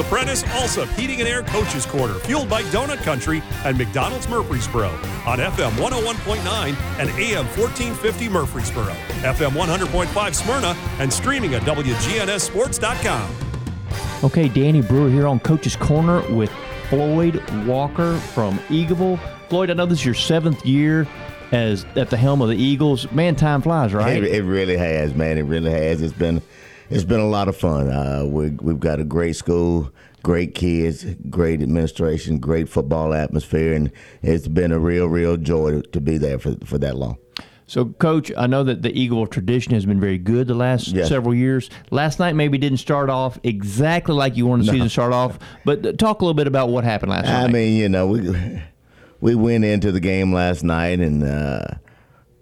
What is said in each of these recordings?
The Prentice Alsop Heating and Air Coaches Corner, fueled by Donut Country and McDonald's Murfreesboro on FM 101.9 and AM 1450 Murfreesboro, FM 100.5 Smyrna, and streaming at WGNSSports.com. Okay, Danny Brewer here on Coach's Corner with Floyd Walker from Eagleville. Floyd, I know this is your seventh year as at the helm of the Eagles. Man, time flies, right? It, it really has, man. It really has. It's been it's been a lot of fun. Uh, we, we've got a great school, great kids, great administration, great football atmosphere, and it's been a real, real joy to, to be there for, for that long. So, Coach, I know that the Eagle tradition has been very good the last yes. several years. Last night maybe didn't start off exactly like you wanted the no. season to start off, but talk a little bit about what happened last I night. I mean, you know, we we went into the game last night, and uh,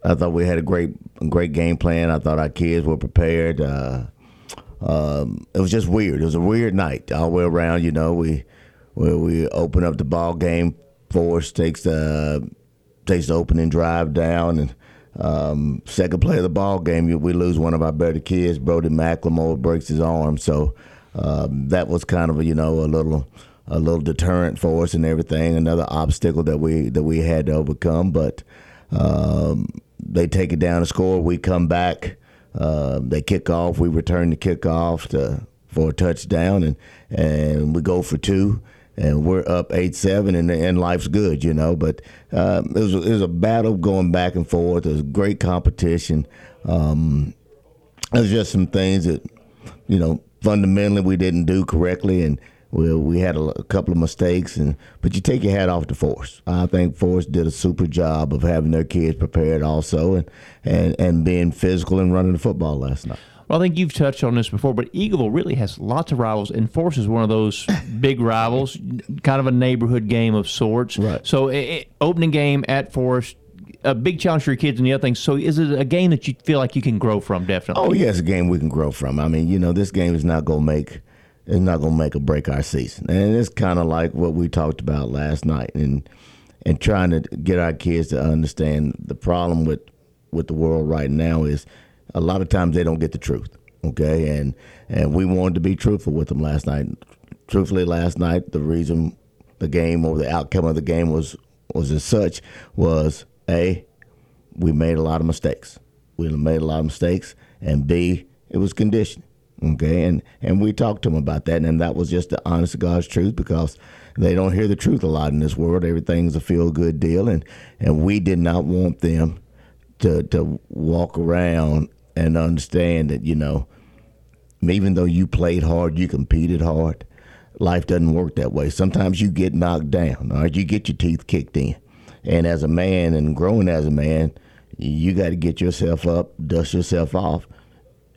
I thought we had a great great game plan. I thought our kids were prepared. Uh, um, it was just weird. It was a weird night all the way around. You know, we we, we open up the ball game. Forrest takes the takes the opening drive down, and um, second play of the ball game, we lose one of our better kids. Brody McLemore breaks his arm, so um, that was kind of a, you know a little a little deterrent for us and everything. Another obstacle that we that we had to overcome, but um, they take it down and score. We come back. Uh, they kick off. We return the kickoff to, for a touchdown, and and we go for two, and we're up eight seven, and and life's good, you know. But uh, it was it was a battle going back and forth. It was great competition. Um, was just some things that you know fundamentally we didn't do correctly, and we we had a, a, couple of mistakes, and but you take your hat off to Forrest. I think Forrest did a super job of having their kids prepared also, and and and being physical and running the football last night. Well, I think you've touched on this before, but Eagleville really has lots of rivals, and Forrest is one of those big rivals, kind of a neighborhood game of sorts. Right. So, it, opening game at Forrest, a big challenge for your kids and the other things. So, is it a game that you feel like you can grow from? Definitely. Oh, yeah, it's a game we can grow from. I mean, you know, this game is not going to make is not going to make or break our season. And it's kind of like what we talked about last night, and and trying to get our kids to understand the problem with with the world right now is a lot of times they don't get the truth. Okay, and and we wanted to be truthful with them last night. Truthfully, last night the reason the game or the outcome of the game was was as such was a we made a lot of mistakes. We made a lot of mistakes, and b it was conditioning. Okay, and and we talked to them about that, and that was just the honest to God's truth because they don't hear the truth a lot in this world. Everything's a feel good deal, and and we did not want them to to walk around and understand that you know, even though you played hard, you competed hard. Life doesn't work that way. Sometimes you get knocked down, or you get your teeth kicked in, and as a man and growing as a man, you got to get yourself up, dust yourself off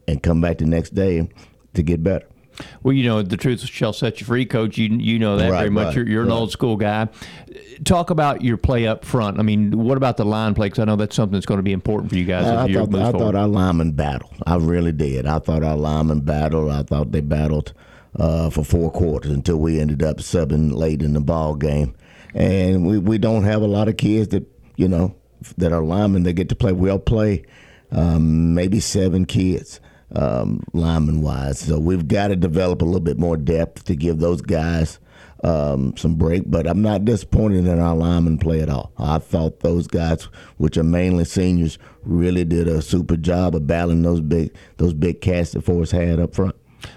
and come back the next day to get better. Well, you know, the truth shall set you free, Coach. You you know that right, very much. Right, you're, you're right. an old school guy. Talk about your play up front. I mean, what about the line play? Because I know that's something that's going to be important for you guys. I, I, thought, I thought, our linemen battled. I really did. I thought our linemen battled. I thought they battled uh, for four quarters until we ended up subbing late in the ball game. And we, we don't have a lot of kids that you know that are linemen that get to play. We'll play um, maybe seven kids um, lineman wise. So we've got to develop a little bit more depth to give those guys um, some break. But I'm not disappointed in our lineman play at all. I thought those guys, which are mainly seniors, really did a super job of battling those big those big cats that Forrest had up front.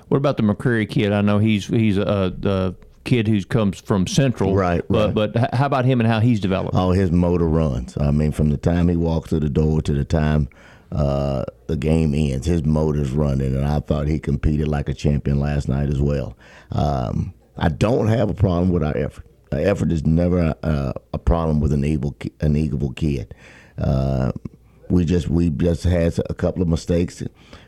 What about the McCreary kid? I know he's he's a, a kid who comes from Central, right? But right. but how about him and how he's developed? Oh, his motor runs. I mean, from the time he walks through the door to the time uh, the game ends. His motor's running, and I thought he competed like a champion last night as well. Um, I don't have a problem with our effort. Our effort is never a, a problem with an evil an evil kid. Uh, we just we just had a couple of mistakes.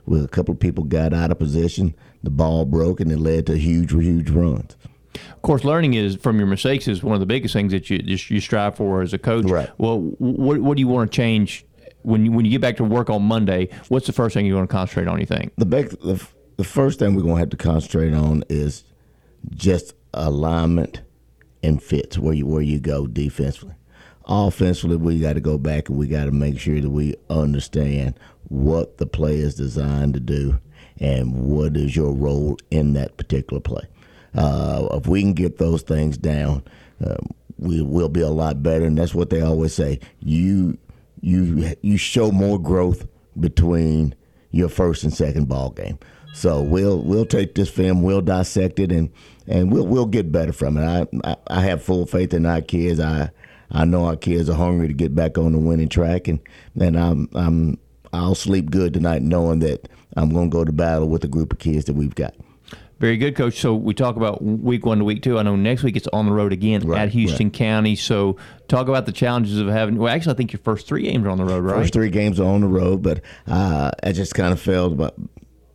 With a couple of people got out of position, the ball broke, and it led to huge huge runs. Of course, learning is from your mistakes is one of the biggest things that you just you strive for as a coach. Right. Well, what what do you want to change when you, when you get back to work on Monday, what's the first thing you want to concentrate on? You think the big, the, the first thing we're going to have to concentrate on is just alignment and fits where you where you go defensively. Offensively, we got to go back and we got to make sure that we understand what the play is designed to do and what is your role in that particular play. Uh, if we can get those things down, uh, we will be a lot better. And that's what they always say. You you you show more growth between your first and second ball game. So we'll we'll take this film, we'll dissect it, and and we'll we'll get better from it. I I, I have full faith in our kids. I I know our kids are hungry to get back on the winning track, and and I'm I'm I'll sleep good tonight knowing that I'm going to go to battle with the group of kids that we've got. Very good, Coach. So we talk about week one to week two. I know next week it's on the road again Right, at Houston right. County. So talk about the challenges of having. Well, actually, I think your first three games are on the road, right? First three games are on the road, but uh, I just kind of felt about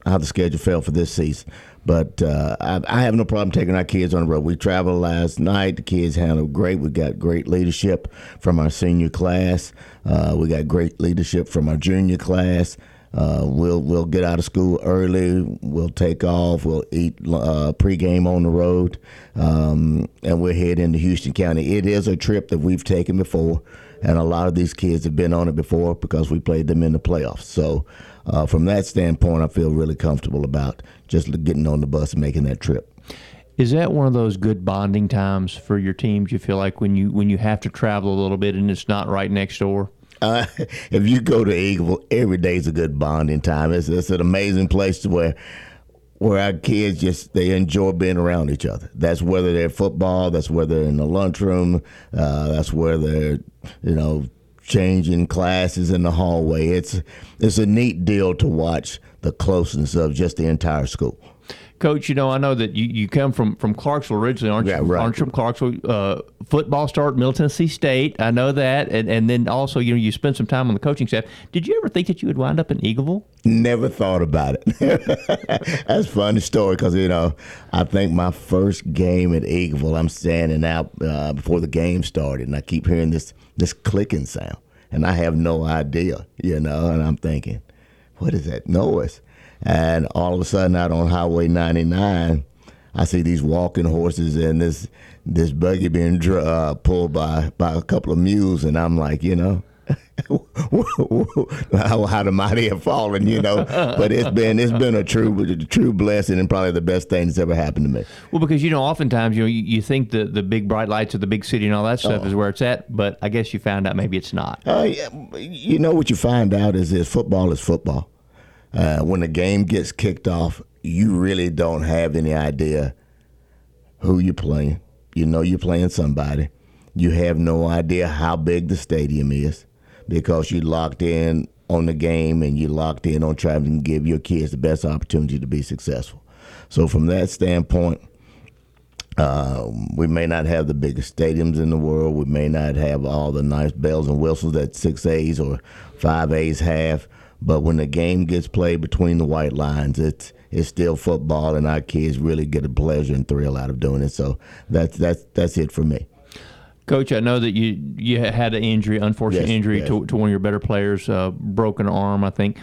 how the schedule fell for this season. But uh, I, I have no problem taking our kids on the road. We traveled last night. The kids handled great. We got great leadership from our senior class. Uh, we got great leadership from our junior class. Uh, we'll we'll get out of school early. We'll take off. We'll eat uh, pregame on the road, um, and we'll head into Houston County. It is a trip that we've taken before, and a lot of these kids have been on it before because we played them in the playoffs. So, uh, from that standpoint, I feel really comfortable about just getting on the bus and making that trip. Is that one of those good bonding times for your teams? You feel like when you when you have to travel a little bit and it's not right next door. Uh, if you go to Eagleville, every day is a good bonding time. It's, it's an amazing place where where our kids just they enjoy being around each other. That's whether they're football, that's whether they're in the lunchroom, uh, that's where they're you know changing classes in the hallway. It's it's a neat deal to watch the closeness of just the entire school. Coach, you know, I know that you, you come from, from Clarksville originally, aren't you? Yeah, right. Aren't you from Clarksville? Uh, football start, Middle Tennessee State. I know that. And, and then also, you know, you spent some time on the coaching staff. Did you ever think that you would wind up in Eagleville? Never thought about it. That's a funny story because you know I think my first game at Eagleville, I'm standing out uh, before the game started, and I keep hearing this this clicking sound, and I have no idea, you know, and I'm thinking, what is that noise? And all of a sudden, out on Highway 99, I see these walking horses and this this buggy being dr- uh, pulled by by a couple of mules, and I'm like, you know. how, how the mighty have fallen, you know. But it's been it's been a true true blessing and probably the best thing that's ever happened to me. Well, because, you know, oftentimes, you know, you, you think the, the big bright lights of the big city and all that stuff is where it's at, but I guess you found out maybe it's not. Uh, yeah, you know what you find out is this: football is football. Uh, when the game gets kicked off, you really don't have any idea who you're playing. You know you're playing somebody. You have no idea how big the stadium is because you locked in on the game and you locked in on trying to give your kids the best opportunity to be successful. So from that standpoint, uh, we may not have the biggest stadiums in the world. We may not have all the nice bells and whistles that six A's or five A's have. But when the game gets played between the white lines, it's it's still football, and our kids really get a pleasure and thrill out of doing it. So that's that's that's it for me. Coach, I know that you you had an injury, unfortunate Yes, injury yes. to, to one of your better players, uh, broken arm, I think.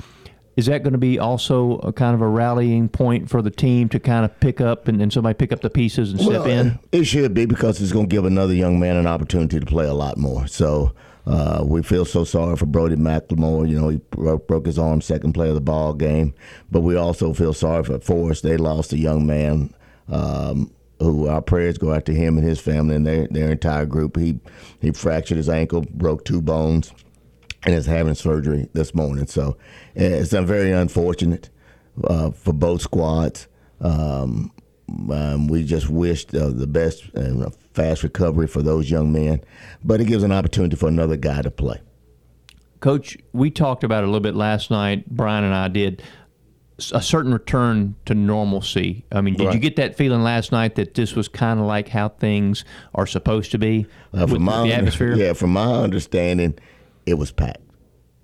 Is that going to be also a kind of a rallying point for the team to kind of pick up and, and somebody pick up the pieces and step in? It should be because it's going to give another young man an opportunity to play a lot more. So uh, we feel so sorry for Brody McLemore. You know, he broke, broke his arm second play of the ball game. But we also feel sorry for Forrest. They lost a young man. Um, who our prayers go out to him and his family and their their entire group. He he fractured his ankle, broke two bones, and is having surgery this morning. So it's uh, very unfortunate uh, for both squads. Um, um, we just wish uh, the best fast recovery for those young men, but it gives an opportunity for another guy to play. Coach, we talked about it a little bit last night. Brian and I did a certain return to normalcy. I mean, did you get that feeling last night that this was kind of like how things are supposed to be Uh, with, my the atmosphere? yeah, from my understanding, it was packed.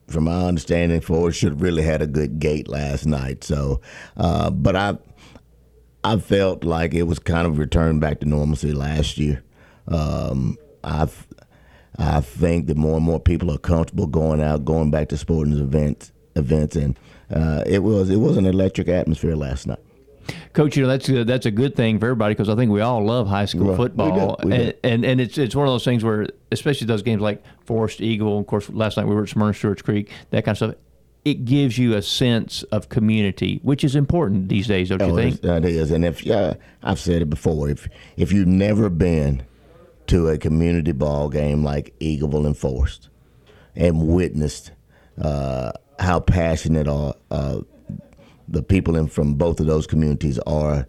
From my understanding, Forrest should have really had a good gate last night. So, uh, but I, I felt like it was kind of returned back to normalcy last year. Um, I, I think that more and more people are comfortable going out, going back to sporting events, events, and uh, it was it was an electric atmosphere last night. Coach, you know that's a, that's a good thing for everybody because I think we all love high school Right. We football, do. We do. and, and and it's it's one of those things where, especially those games like Forrest Eagle, of course, last night we were at Smyrna Stewart's Creek, that kind of stuff. it gives you a sense of community, which is important these days, don't you Oh, think? That is, and if yeah, I've said it before. If if you've never been to a community ball game like Eagleville and Forrest, and witnessed uh, how passionate are uh, the people in from both of those communities are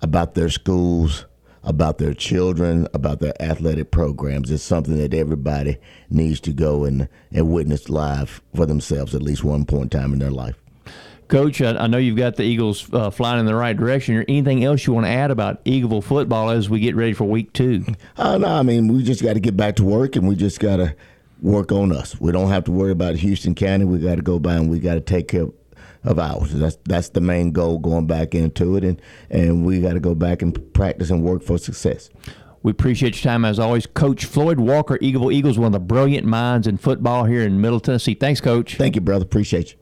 about their schools, about their children, about their athletic programs. It's something that everybody needs to go and, and witness live for themselves at least one point in time in their life. Coach, I, I know you've got the Eagles uh, flying in the right direction. Anything else you want to add about Eagleville football as we get ready for week two? Uh, no, I mean, we just got to get back to work and we just got to work on us. We don't have to worry about Houston County. We got to go by and we got to take care of ours. That's that's the main goal going back into it, and and we got to go back and practice and work for success. We appreciate your time as always, Coach Floyd Walker, Eagleville Eagles, one of the brilliant minds in football here in Middle Tennessee. Thanks, Coach. Thank you, brother. Appreciate you.